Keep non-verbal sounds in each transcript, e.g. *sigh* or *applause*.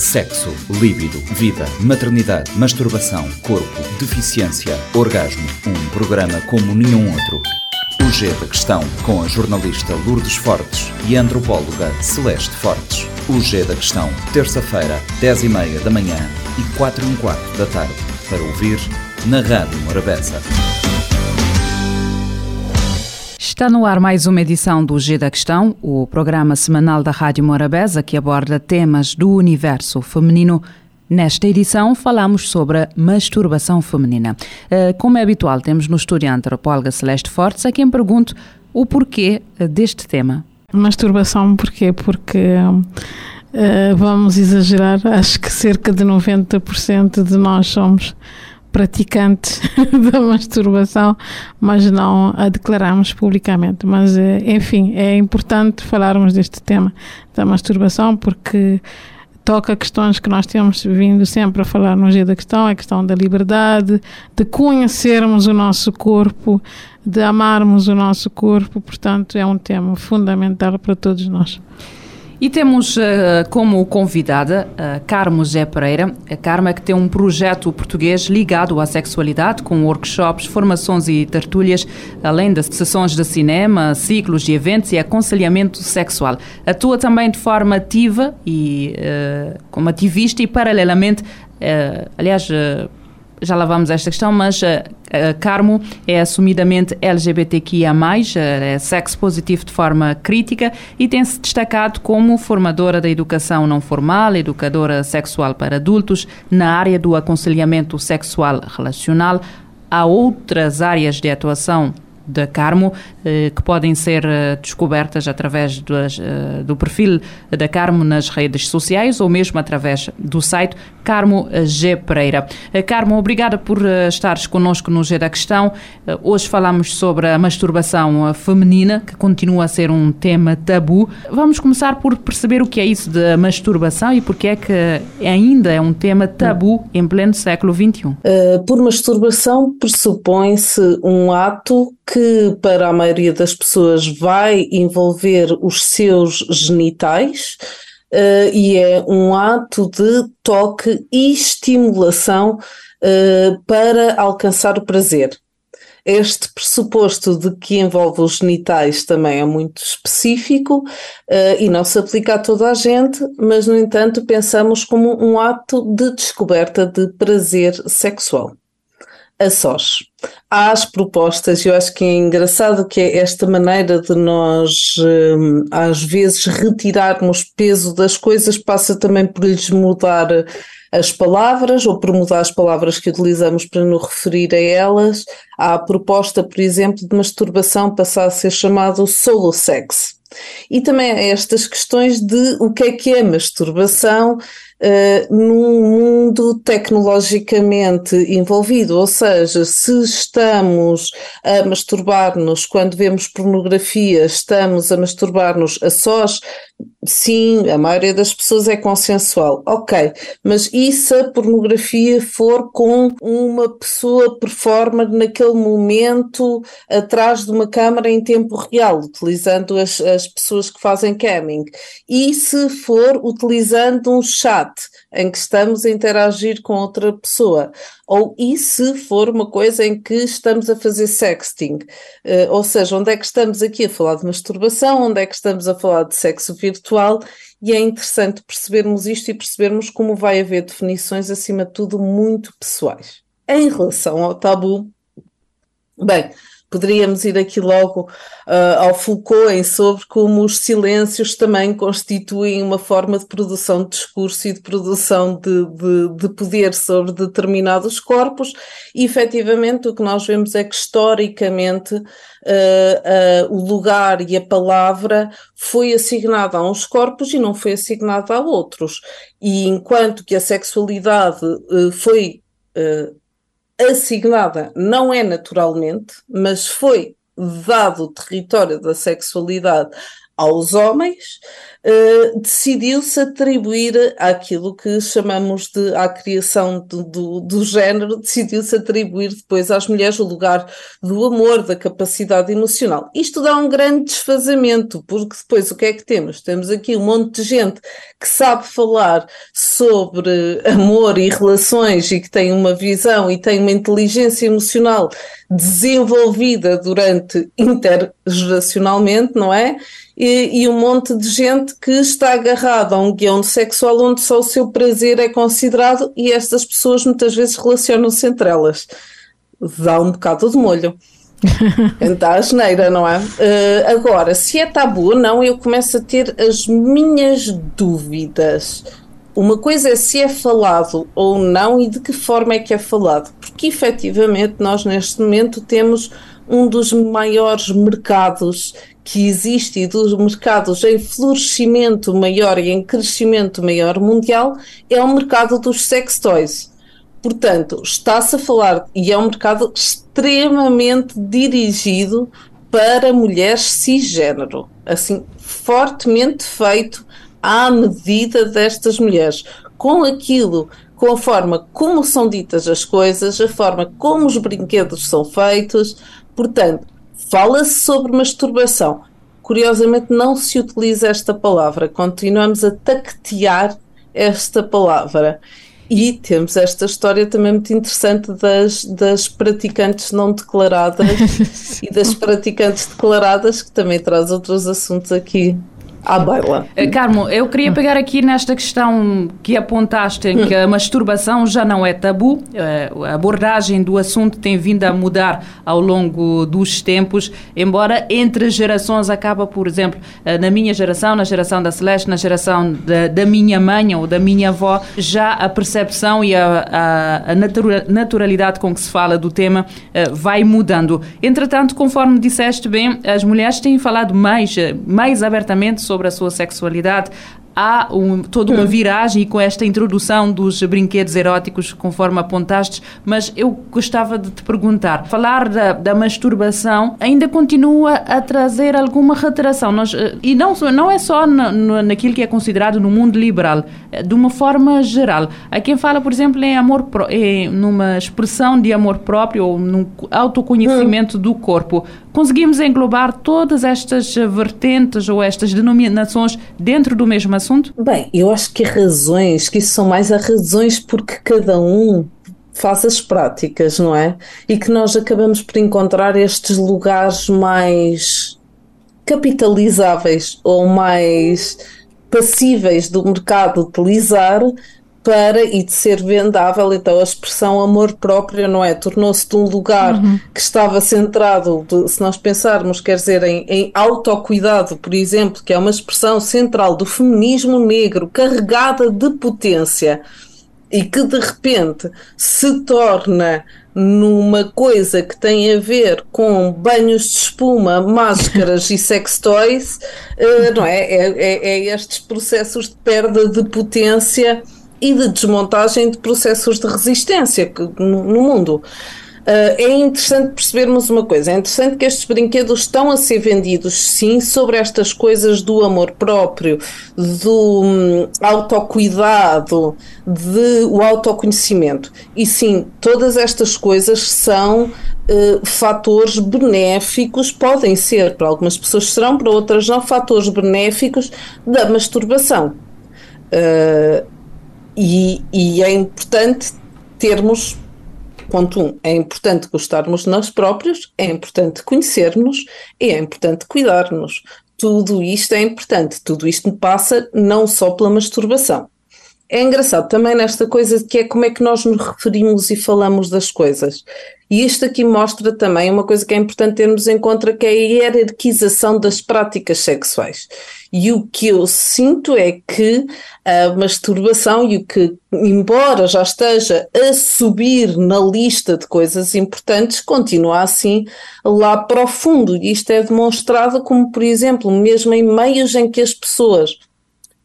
Sexo, líbido, vida, maternidade, masturbação, corpo, deficiência, orgasmo. Um programa como nenhum outro. O G da Questão, com a jornalista Lourdes Fortes e a antropóloga Celeste Fortes. O G da Questão, terça-feira, 10 e meia da manhã e 4 e um quarto da tarde. Para ouvir na Rádio Morabeza. Está no ar mais uma edição do G da Questão, o programa semanal da Rádio Morabeza que aborda temas do universo feminino. Nesta edição falamos sobre a masturbação feminina. Eh, como é habitual, temos no estúdio a antropóloga Celeste Fortes, a quem pergunto o porquê eh, deste tema. Masturbação porquê? Porque uh, vamos exagerar, acho que cerca de 90% de nós somos praticantes *laughs* da masturbação, mas não a declaramos publicamente. Mas, eh, enfim, é importante falarmos deste tema da masturbação porque toca questões que nós temos vindo sempre a falar no dia da questão, a questão da liberdade, de conhecermos o nosso corpo, de amarmos o nosso corpo, portanto é um tema fundamental para todos nós. E temos uh, como convidada a uh, Carmo Zé Pereira. A Carmo é que tem um projeto português ligado à sexualidade, com workshops, formações e tertúlias, além das sessões de cinema, ciclos de eventos e aconselhamento sexual. Atua também de forma ativa e uh, como ativista e paralelamente, uh, aliás, já lá vamos a esta questão, mas a Carmo é assumidamente LGBTQIA+, é sexo positivo de forma crítica e tem-se destacado como formadora da educação não formal, educadora sexual para adultos, na área do aconselhamento sexual relacional. Há outras áreas de atuação da Carmo, eh, que podem ser eh, descobertas através eh, do perfil da Carmo nas redes sociais ou mesmo através do site Carmo G. Pereira. Carmo, obrigada por estares connosco no G da Questão. Hoje falamos sobre a masturbação feminina, que continua a ser um tema tabu. Vamos começar por perceber o que é isso de masturbação e porque é que ainda é um tema tabu em pleno século XXI. Uh, por masturbação pressupõe-se um ato que para a maioria das pessoas vai envolver os seus genitais uh, e é um ato de toque e estimulação uh, para alcançar o prazer. Este pressuposto de que envolve os genitais também é muito específico uh, e não se aplica a toda a gente, mas, no entanto, pensamos como um ato de descoberta de prazer sexual a sós. Há as propostas, eu acho que é engraçado que é esta maneira de nós, hum, às vezes, retirarmos peso das coisas passa também por lhes mudar as palavras ou por mudar as palavras que utilizamos para nos referir a elas. Há a proposta, por exemplo, de masturbação passar a ser chamado solo sex. E também há estas questões de o que é que é masturbação, uh, num mundo tecnologicamente envolvido, ou seja, se estamos a masturbar-nos quando vemos pornografia, estamos a masturbar-nos a sós, sim, a maioria das pessoas é consensual, ok, mas e se a pornografia for com uma pessoa performer naquele momento atrás de uma câmara em tempo real, utilizando as, as pessoas que fazem camming, e se for utilizando um chat, em que estamos a interagir com outra pessoa, ou e se for uma coisa em que estamos a fazer sexting, uh, ou seja, onde é que estamos aqui a falar de masturbação, onde é que estamos a falar de sexo virtual, e é interessante percebermos isto e percebermos como vai haver definições, acima de tudo, muito pessoais. Em relação ao tabu, bem, Poderíamos ir aqui logo uh, ao Foucault sobre como os silêncios também constituem uma forma de produção de discurso e de produção de, de, de poder sobre determinados corpos, e efetivamente o que nós vemos é que historicamente uh, uh, o lugar e a palavra foi assignada a uns corpos e não foi assignada a outros. E enquanto que a sexualidade foi assignada não é naturalmente, mas foi dado o território da sexualidade aos homens, uh, decidiu-se atribuir àquilo que chamamos de à criação do, do, do género, decidiu-se atribuir depois às mulheres o lugar do amor, da capacidade emocional. Isto dá um grande desfazamento, porque depois o que é que temos? Temos aqui um monte de gente que sabe falar sobre amor e relações e que tem uma visão e tem uma inteligência emocional desenvolvida durante intergeracionalmente, não é? E, e, um monte de gente que está agarrada a um guião sexual onde só o seu prazer é considerado e estas pessoas muitas vezes relacionam-se entre elas. Dá um bocado de molho. *laughs* Então, a geneira, não é? Uh, agora, se é tabu ou não, eu começo a ter as minhas dúvidas. Uma coisa é se é falado ou não e de que forma é que é falado, porque efetivamente nós neste momento temos um dos maiores mercados que existe e dos mercados em florescimento maior e em crescimento maior mundial é o mercado dos sex toys. Portanto, está-se a falar, e é um mercado extremamente dirigido para mulheres cisgênero, assim, fortemente feito à medida destas mulheres, com aquilo, com a forma como são ditas as coisas, a forma como os brinquedos são feitos. Portanto, fala-se sobre masturbação. Curiosamente, não se utiliza esta palavra, continuamos a tactear esta palavra. E temos esta história também muito interessante das, das praticantes não declaradas *laughs* e das praticantes declaradas, que também traz outros assuntos aqui à baila. Eh, Carmo, eu queria pegar aqui nesta questão que apontaste em que a masturbação já não é tabu. Eh, a abordagem do assunto tem vindo a mudar ao longo dos tempos, embora entre gerações acaba, por exemplo, eh, na minha geração, na geração da Celeste, na geração da, da minha mãe ou da minha avó, já a percepção e a, a, a naturalidade com que se fala do tema vai mudando. Entretanto, conforme disseste bem, as mulheres têm falado mais, mais abertamente sobre a sua sexualidade, há um, toda uma viragem com esta introdução dos brinquedos eróticos, conforme apontaste, mas eu gostava de te perguntar: falar da, da masturbação ainda continua a trazer alguma retração? Nós, eh, e não, não é só na, naquilo que é considerado no mundo liberal, eh, de uma forma geral. Há quem fala, por exemplo, em amor, em, numa expressão de amor próprio ou num autoconhecimento do corpo conseguimos englobar todas estas vertentes ou estas denominações dentro do mesmo assunto? Bem, eu acho que razões, que isso são mais as razões porque cada um faz as práticas, não é? E que nós acabamos por encontrar estes lugares mais capitalizáveis ou mais passíveis do mercado utilizar para e de ser vendável, então a expressão amor próprio, não é? Tornou-se de um lugar uhum. que estava centrado, de, se nós pensarmos, quer dizer, em, em autocuidado, por exemplo, que é uma expressão central do feminismo negro, carregada de potência e que de repente se torna numa coisa que tem a ver com banhos de espuma, máscaras e sex toys, uh, não é? É, é? é estes processos de perda de potência e de desmontagem de processos de resistência no, no mundo. Uh, é interessante percebermos uma coisa: é interessante que estes brinquedos estão a ser vendidos, sim, sobre estas coisas do amor próprio, do um, autocuidado, do autoconhecimento. E sim, todas estas coisas são uh, fatores benéficos, podem ser, para algumas pessoas serão, para outras não, fatores benéficos da masturbação. Uh, e, e é importante termos Ponto 1. Um, é importante gostarmos de nós próprios, é importante conhecermos e é importante cuidarmos. Tudo isto é importante, tudo isto passa não só pela masturbação. É engraçado também nesta coisa de que é como é que nós nos referimos e falamos das coisas. E isto aqui mostra também uma coisa que é importante termos em conta, que é a hierarquização das práticas sexuais. E o que eu sinto é que a masturbação e o que, embora já esteja a subir na lista de coisas importantes, continua assim lá para o fundo. E isto é demonstrado como, por exemplo, mesmo em meios em que as pessoas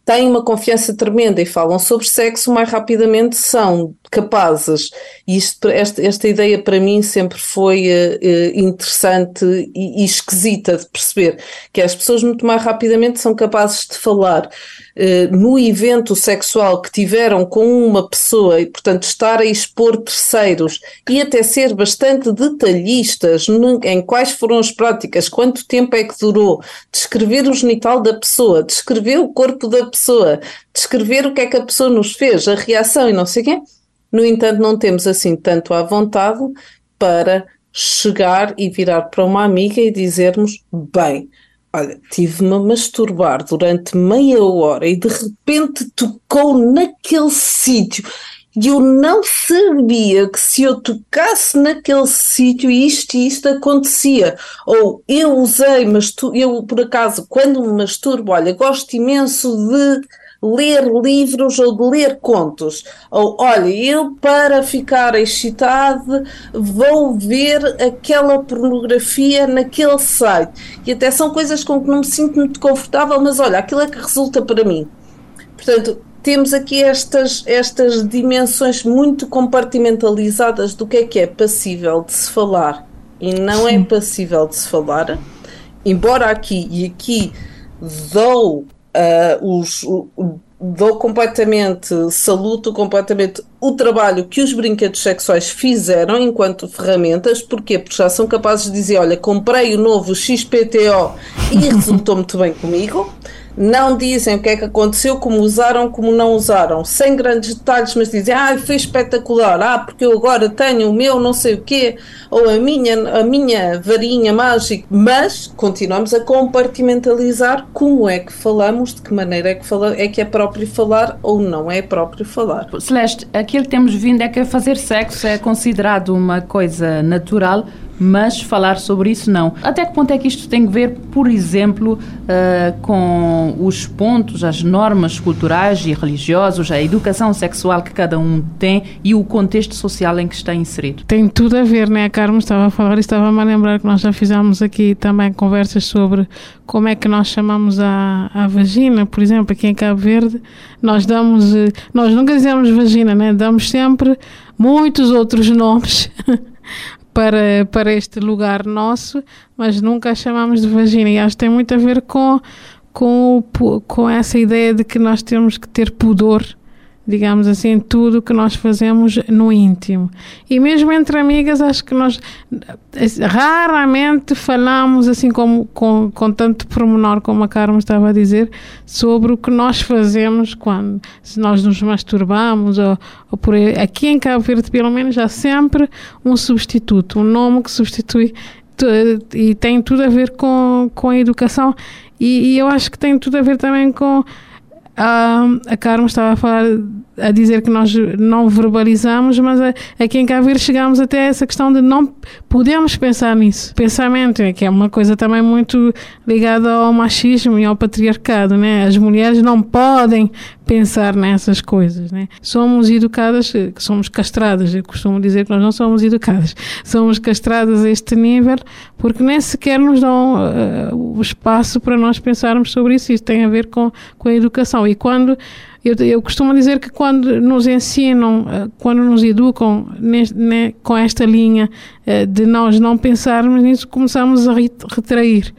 têm uma confiança tremenda e falam sobre sexo, mais rapidamente são capazes. E isto, esta, esta ideia para mim sempre foi uh, interessante e, e, esquisita de perceber, que as pessoas muito mais rapidamente são capazes de falar uh, no evento sexual que tiveram com uma pessoa e, portanto, estar a expor terceiros e até ser bastante detalhistas em quais foram as práticas, quanto tempo é que durou, descrever o genital da pessoa, descrever o corpo da pessoa, descrever o que é que a pessoa nos fez, a reação e não sei o quê. No entanto, não temos assim tanto à vontade para chegar e virar para uma amiga e dizermos: bem, olha, tive-me a masturbar durante meia hora e de repente tocou naquele sítio. E eu não sabia que se eu tocasse naquele sítio isto e isto acontecia. Ou eu usei, mas eu por acaso, quando me masturbo, olha, gosto imenso de ler livros ou de ler contos. Ou, olha, eu para ficar excitado vou ver aquela pornografia naquele site. E até são coisas com que não me sinto muito confortável, mas olha, aquilo é que resulta para mim. Portanto, temos aqui estas, estas dimensões muito compartimentalizadas do que é que é passível de se falar e não é passível de se falar, embora aqui e aqui dou uh, os, dou completamente, saluto completamente o trabalho que os brinquedos sexuais fizeram enquanto ferramentas, porquê? Porque já são capazes de dizer, olha, comprei o novo XPTO e resultou muito bem comigo não dizem o que é que aconteceu, como usaram, como não usaram, sem grandes detalhes, mas dizem, ah, foi espetacular, ah, porque eu agora tenho o meu não sei o quê, ou a minha, a minha varinha mágica, mas continuamos a compartimentalizar como é que falamos, de que maneira é que, fala, é, que é próprio falar ou não é próprio falar. Celeste, aquilo que temos vindo é que fazer sexo é considerado uma coisa natural, mas falar sobre isso não. Até que ponto é que isto tem a ver, por exemplo, uh, com os pontos, as normas culturais e religiosas, a educação sexual que cada um tem e o contexto social em que está inserido? Tem tudo a ver, né? A Carmo estava a falar e estava-me a lembrar que nós já fizemos aqui também conversas sobre como é que nós chamamos a, a vagina, por exemplo, aqui em Cabo Verde, nós damos, eh, nós nunca dizemos vagina, né? Damos sempre muitos outros *laughs* nomes para, para este lugar nosso, mas nunca a chamamos de vagina. E acho que tem muito a ver com, com, com essa ideia de que nós temos que ter pudor digamos assim, tudo que nós fazemos no íntimo. E mesmo entre amigas, acho que nós raramente falamos assim como, com, com tanto pormenor como a Carmen estava a dizer, sobre o que nós fazemos quando, se nós nos masturbamos ou, ou por. Aqui em Cabo Verde, pelo menos, há sempre um substituto, um nome que substitui e tem tudo a ver com, com a educação e, e eu acho que tem tudo a ver também com a Carmen estava a falar, a dizer que nós não verbalizamos, mas aqui em Cabo Verde chegamos até essa questão de não podemos pensar nisso. Pensamento, é que é uma coisa também muito ligada ao machismo e ao patriarcado, né? As mulheres não podem pensar nessas coisas, né? Somos educadas, somos castradas, eu costumo dizer que nós não somos educadas, somos castradas a este nível porque nem sequer nos dão uh, o espaço para nós pensarmos sobre isso. Isso tem a ver com, com a educação. E quando eu, eu costumo dizer que quando nos ensinam, uh, quando nos educam neste, né, com esta linha uh, de nós não pensarmos nisso, começamos a retrair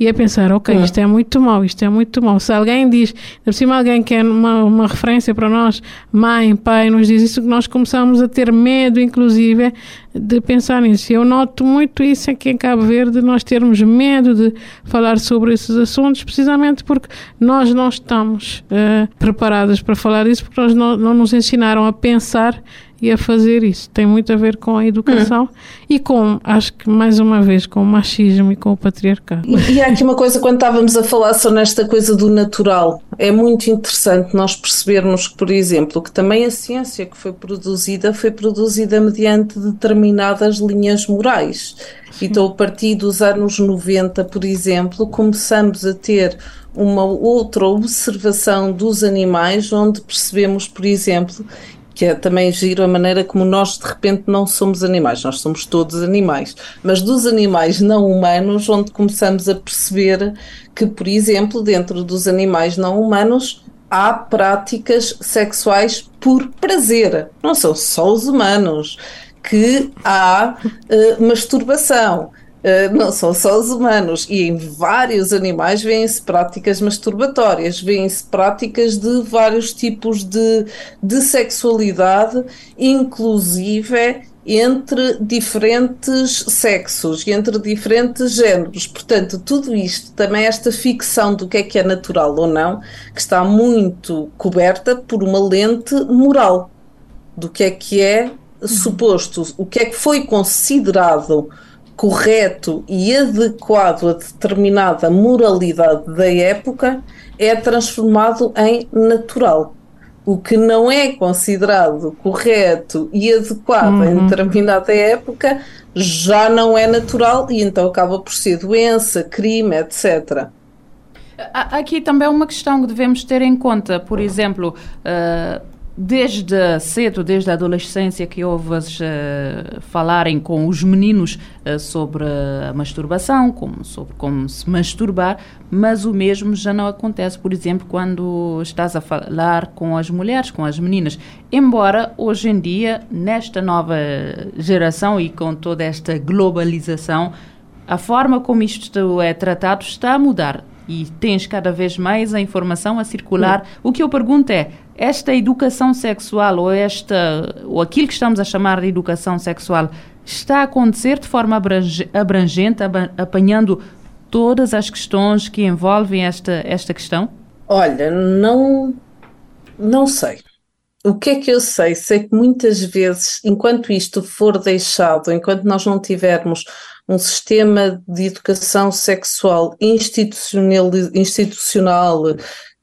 e a pensar, ok, isto é muito mau, isto é muito mau. Se alguém diz, por cima alguém que é uma, uma referência para nós, mãe, pai, nos diz isso, que nós começamos a ter medo, inclusive, de pensar nisso. Eu noto muito isso aqui em Cabo Verde, nós termos medo de falar sobre esses assuntos, precisamente porque nós não estamos uh, preparados para falar isso, porque nós não, não nos ensinaram a pensar e a fazer isso. Tem muito a ver com a educação hum. e com, acho que mais uma vez, com o machismo e com o patriarcado. E, e há aqui uma coisa, quando estávamos a falar só nesta coisa do natural, é muito interessante nós percebermos que, por exemplo, que também a ciência que foi produzida foi produzida mediante determinadas linhas morais. Sim. Então, a partir dos anos 90, por exemplo, começamos a ter uma outra observação dos animais, onde percebemos, por exemplo, que é também giro a maneira como nós de repente não somos animais, nós somos todos animais, mas dos animais não humanos, onde começamos a perceber que, por exemplo, dentro dos animais não humanos, há práticas sexuais por prazer, não são só os humanos, que há uh, masturbação. Uh, não são só os humanos, e em vários animais vêem-se práticas masturbatórias, vêem-se práticas de vários tipos de, de sexualidade, inclusive entre diferentes sexos e entre diferentes géneros. Portanto, tudo isto, também esta ficção do que é que é natural ou não, que está muito coberta por uma lente moral do que é que é suposto, o que é que foi considerado correto e adequado a determinada moralidade da época é transformado em natural o que não é considerado correto e adequado uhum. em determinada época já não é natural e então acaba por ser doença, crime, etc. Aqui também é uma questão que devemos ter em conta, por exemplo, uh, desde cedo, desde a adolescência, que ouves uh, falarem com os meninos uh, sobre a masturbação, como, sobre como se masturbar, mas o mesmo já não acontece, por exemplo, quando estás a falar com as mulheres, com as meninas. Embora hoje em dia, nesta nova geração e com toda esta globalização, a forma como isto é tratado está a mudar e tens cada vez mais a informação a circular. Hum. O que eu pergunto é esta educação sexual ou esta ou aquilo que estamos a chamar de educação sexual está a acontecer de forma abrangente, apanhando todas as questões que envolvem esta, esta questão? Olha, não, não sei. O que é que eu sei? Sei que muitas vezes, enquanto isto for deixado, enquanto nós não tivermos um sistema de educação sexual institucional, institucional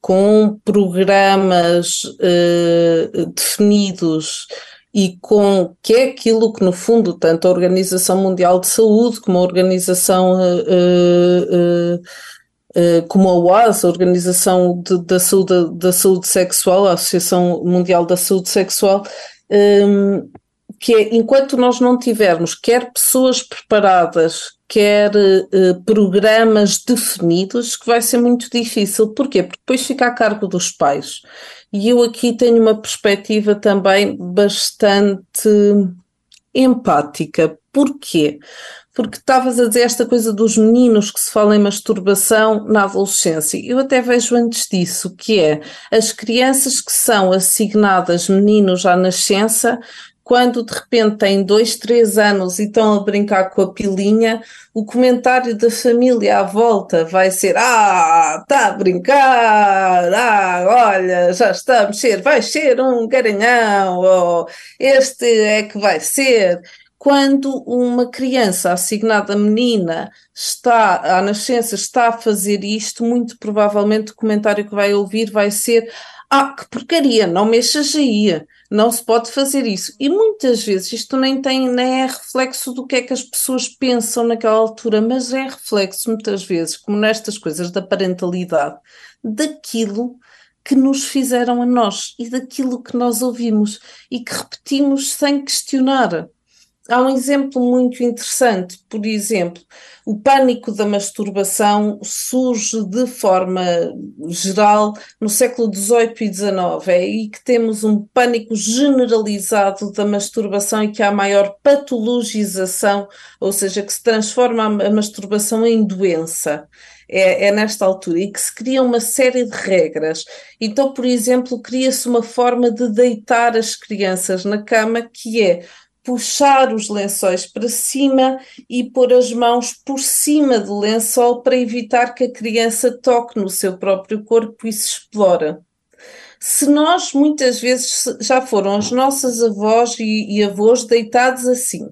com programas uh, definidos e com que é aquilo que no fundo tanto a Organização Mundial de Saúde como a Organização uh, uh, como a OAS, a Organização de, da, Saúde, da Saúde Sexual, a Associação Mundial da Saúde Sexual, que é enquanto nós não tivermos quer pessoas preparadas quer uh, programas definidos, que vai ser muito difícil. Porquê? Porque depois fica a cargo dos pais. E eu aqui tenho uma perspectiva também bastante empática. Porquê? Porque estavas a dizer esta coisa dos meninos que se falam em masturbação na adolescência. Eu até vejo antes disso, que é as crianças que são assignadas meninos à nascença quando de repente têm dois, três anos e estão a brincar com a pilinha, o comentário da família à volta vai ser: Ah, está a brincar, ah, olha, já está a mexer, vai ser um garanhão, ou este é que vai ser. Quando uma criança assignada menina está à nascença, está a fazer isto, muito provavelmente o comentário que vai ouvir vai ser: Ah, que porcaria, não mexas aí não se pode fazer isso. E muitas vezes isto nem tem, nem é reflexo do que é que as pessoas pensam naquela altura, mas é reflexo muitas vezes, como nestas coisas da parentalidade, daquilo que nos fizeram a nós e daquilo que nós ouvimos e que repetimos sem questionar. Há um exemplo muito interessante, por exemplo, o pânico da masturbação surge de forma geral no século XVIII e XIX, é aí que temos um pânico generalizado da masturbação e que há maior patologização, ou seja, que se transforma a masturbação em doença. É, é, nesta altura e que se cria uma série de regras. Então, por exemplo, cria-se uma forma de deitar as crianças na cama que é puxar os lençóis para cima e pôr as mãos por cima do lençol para evitar que a criança toque no seu próprio corpo e se explora. Se nós muitas vezes já foram as nossas avós e, e avós deitados assim,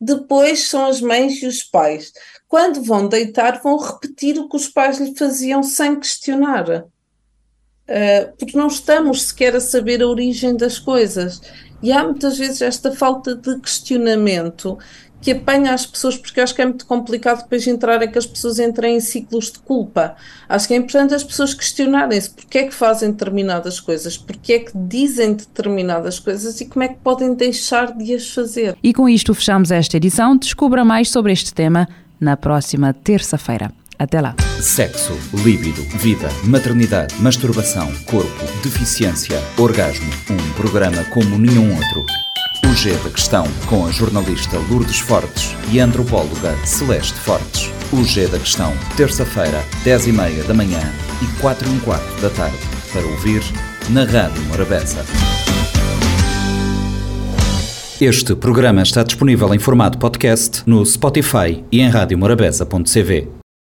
depois são as mães e os pais. Quando vão deitar, vão repetir o que os pais lhe faziam sem questionar. Uh, porque não estamos sequer a saber a origem das coisas. E há muitas vezes esta falta de questionamento que apanha as pessoas, porque acho que é muito complicado depois entrar é que as pessoas entrem em ciclos de culpa. Acho que é importante as pessoas questionarem-se porque é que fazem determinadas coisas, porque é que dizem determinadas coisas e como é que podem deixar de as fazer. E com isto fechamos esta edição. Descubra mais sobre este tema na próxima terça-feira. Até lá. Sexo, líbido, vida, maternidade, masturbação, corpo, deficiência, orgasmo. Um programa como nenhum outro. O G da Questão, com a jornalista Lourdes Fortes e a antropóloga Celeste Fortes. O G da Questão, terça-feira, 10 e meia da manhã e 4 e um quarto da tarde. Para ouvir na Rádio Morabeza. Este programa está disponível em formato podcast no Spotify e em radiomorabeza.cv.